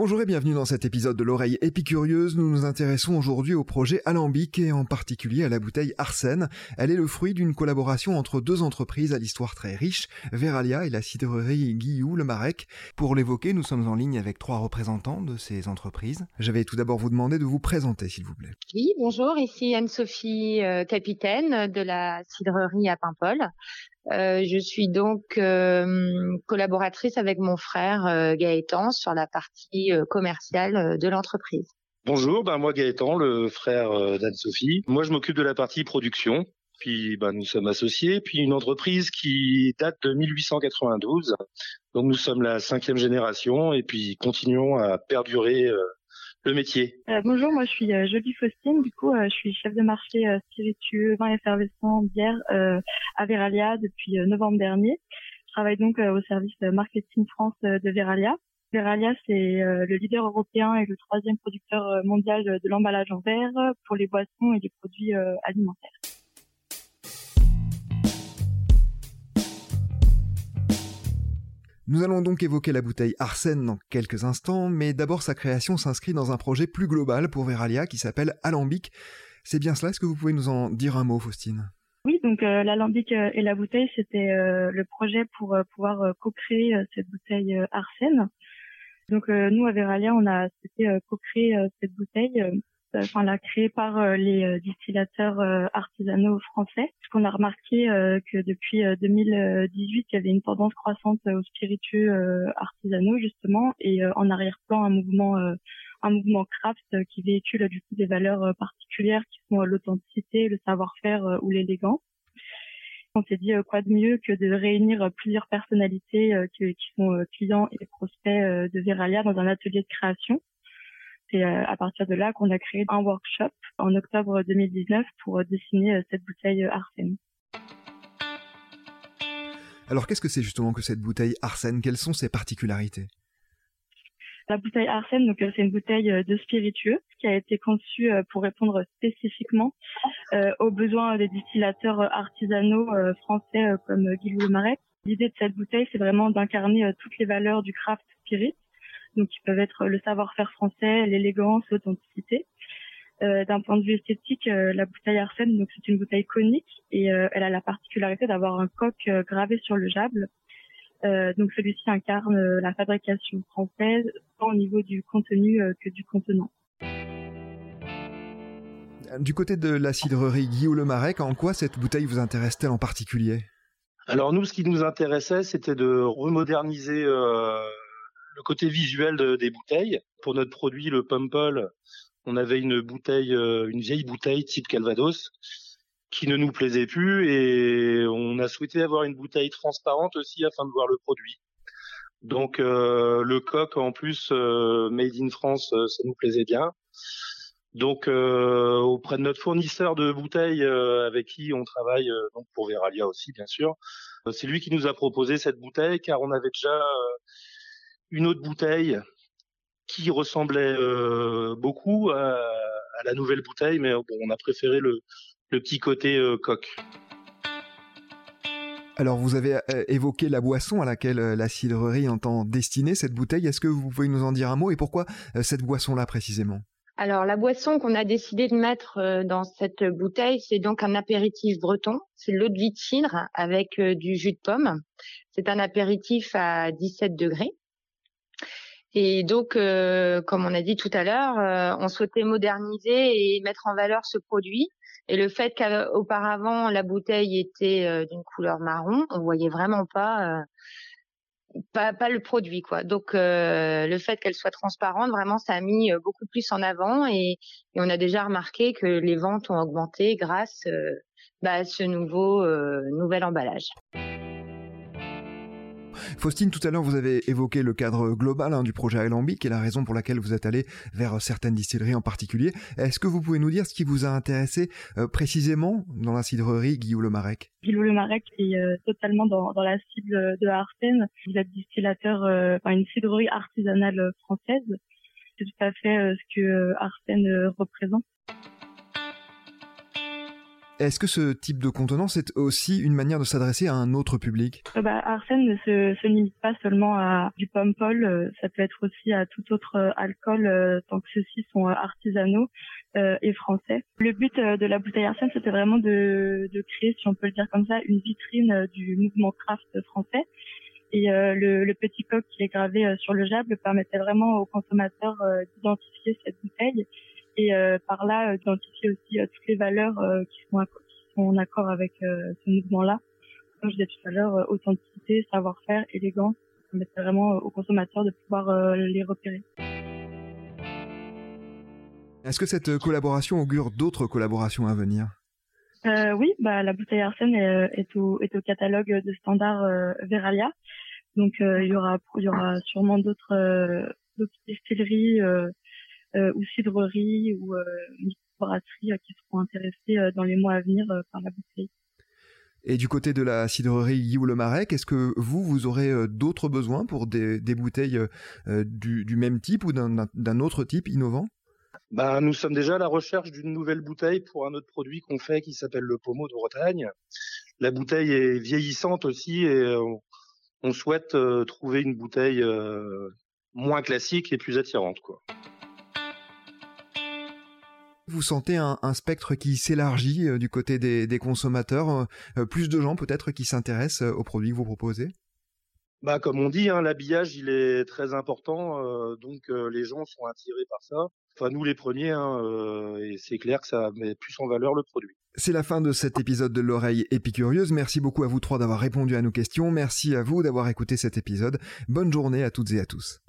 Bonjour et bienvenue dans cet épisode de l'oreille épicurieuse. Nous nous intéressons aujourd'hui au projet Alambic et en particulier à la bouteille Arsène. Elle est le fruit d'une collaboration entre deux entreprises à l'histoire très riche, Veralia et la cidrerie Guillou Le Marec. Pour l'évoquer, nous sommes en ligne avec trois représentants de ces entreprises. Je vais tout d'abord vous demander de vous présenter, s'il vous plaît. Oui, bonjour, ici Anne-Sophie euh, Capitaine de la cidrerie à Paimpol. Euh, je suis donc euh, collaboratrice avec mon frère euh, Gaëtan sur la partie commerciale de l'entreprise. Bonjour, ben moi Gaëtan, le frère d'Anne-Sophie. Moi je m'occupe de la partie production. Puis ben, nous sommes associés, puis une entreprise qui date de 1892. Donc nous sommes la cinquième génération et puis continuons à perdurer euh, Bonjour, moi je suis euh, Jolie Faustine, du coup euh, je suis chef de marché spiritueux, vin effervescent, bière à Veralia depuis novembre dernier. Je travaille donc au service marketing France de Veralia. Veralia, c'est le leader européen et le troisième producteur mondial de l'emballage en verre pour les boissons et les produits alimentaires. Nous allons donc évoquer la bouteille Arsène dans quelques instants, mais d'abord sa création s'inscrit dans un projet plus global pour Veralia qui s'appelle Alambic. C'est bien cela, est-ce que vous pouvez nous en dire un mot, Faustine? Oui, donc euh, l'alambic euh, et la bouteille, c'était euh, le projet pour pouvoir co-créer cette bouteille Arsène. Donc nous, à Veralia, on a souhaité co-créer cette bouteille enfin la créée par euh, les euh, distillateurs euh, artisanaux français. qu'on a remarqué que depuis 2018, il y avait une tendance croissante aux spiritueux artisanaux justement, et en arrière-plan un mouvement un mouvement craft qui véhicule du coup des valeurs particulières qui sont l'authenticité, le savoir-faire ou l'élégance. On s'est dit quoi de mieux que de réunir plusieurs personnalités qui, qui sont clients et prospects de Veralia dans un atelier de création c'est euh, à partir de là qu'on a créé un workshop en octobre 2019 pour euh, dessiner euh, cette bouteille Arsène. Alors qu'est-ce que c'est justement que cette bouteille Arsène? Quelles sont ses particularités? La bouteille Arsène, donc c'est une bouteille de spiritueux qui a été conçue pour répondre spécifiquement aux besoins des distillateurs artisanaux français comme Guillaume Marek. L'idée de cette bouteille, c'est vraiment d'incarner toutes les valeurs du craft spirit donc qui peuvent être le savoir-faire français, l'élégance, l'authenticité. Euh, d'un point de vue esthétique, euh, la bouteille Arsène, donc c'est une bouteille conique et euh, elle a la particularité d'avoir un coq gravé sur le jable. donc celui-ci incarne la fabrication française, tant au niveau du contenu que du contenant. Du côté de la cidrerie Guillaume Le Marec, en quoi cette bouteille vous intéresse-t-elle en particulier? Alors nous, ce qui nous intéressait, c'était de remoderniser le côté visuel des bouteilles. Pour notre produit, le Pumple, on avait une bouteille, euh, une vieille bouteille type Calvados qui ne nous plaisait plus et on a souhaité avoir une bouteille transparente aussi afin de voir le produit. Donc euh, le coq en plus euh, made in France, ça nous plaisait bien. Donc auprès de notre fournisseur de bouteilles avec qui on travaille donc pour Veralia aussi bien sûr, c'est lui qui nous a proposé cette bouteille car on avait déjà une autre bouteille qui ressemblait euh, beaucoup à, la nouvelle bouteille, mais bon, on a préféré le, petit côté euh, coq. Alors vous avez euh, évoqué la boisson à laquelle la cidrerie entend destiner cette bouteille. Est-ce que vous pouvez nous en dire un mot et pourquoi cette boisson-là précisément? Alors la boisson qu'on a décidé de mettre dans cette bouteille, c'est donc un apéritif breton. C'est l'eau de vie de cidre avec du jus de pomme. C'est un apéritif à 17 degrés. Et donc, euh, comme on a dit tout à l'heure, euh, on souhaitait moderniser et mettre en valeur ce produit. Et le fait qu'auparavant la bouteille était euh, d'une couleur marron, on voyait vraiment pas, pas, le produit quoi. Donc le fait qu'elle soit transparente, vraiment, ça a mis beaucoup plus en avant. Et, et, on a déjà remarqué que les ventes ont augmenté grâce bah, à ce nouveau nouvel emballage. Faustine, tout à l'heure, vous avez évoqué le cadre global hein, du projet Alambic et la raison pour laquelle vous êtes allé vers certaines distilleries en particulier. Est-ce que vous pouvez nous dire ce qui vous a intéressé euh, précisément dans la cidrerie Guillaume Le Marec? Guillaume Le Marec est euh, totalement dans, la cible de Arsène. Vous êtes distillateur, euh, enfin une cidrerie artisanale française. C'est tout à fait ce que Arsène représente. Est-ce que ce type de contenant, c'est aussi une manière de s'adresser à un autre public? Euh, bah, Arsène ne se, limite pas seulement à du pompol, euh, ça peut être aussi à tout autre euh, alcool tant que ceux-ci sont artisanaux et français. Le but de la bouteille Arsène, c'était vraiment de, créer, si on peut le dire comme ça, une vitrine du mouvement craft français. Et le, petit coq qui est gravé sur le jable permettait vraiment aux consommateurs d'identifier cette bouteille et euh, par là d'identifier aussi euh, toutes les valeurs euh, qui sont, qui, sont, en accord avec ce mouvement-là. Comme je disais tout à l'heure, authenticité, savoir-faire, élégance, c'est vraiment aux consommateurs de pouvoir les repérer. Est-ce que cette collaboration augure d'autres collaborations à venir? Euh, Oui, bah, la bouteille Arsène est, est, au, est au catalogue de standards euh, Veralia. Donc il y aura il y aura sûrement d'autres distilleries euh, ou cidreries ou euh, brasseries euh, qui seront intéressées dans les mois à venir par la bouteille. Et du côté de la cidrerie Guy Le Marek, est-ce que vous, vous aurez d'autres besoins pour des, des bouteilles du, du, même type ou d'un autre type innovant? Ben, Nous sommes déjà à la recherche d'une nouvelle bouteille pour un autre produit qu'on fait qui s'appelle le pommeau de Bretagne. La bouteille est vieillissante aussi et on souhaite trouver une bouteille moins classique et plus attirante. Quoi vous sentez un, spectre qui s'élargit euh, du côté des, consommateurs, euh, euh, plus de gens peut-être qui s'intéressent aux produits que vous proposez? Bah, comme on dit, hein, l'habillage il est très important, donc les gens sont attirés par ça. Enfin nous les premiers, hein, et c'est clair que ça met plus en valeur le produit. C'est la fin de cet épisode de l'oreille épicurieuse. Merci beaucoup à vous trois d'avoir répondu à nos questions. Merci à vous d'avoir écouté cet épisode. Bonne journée à toutes et à tous.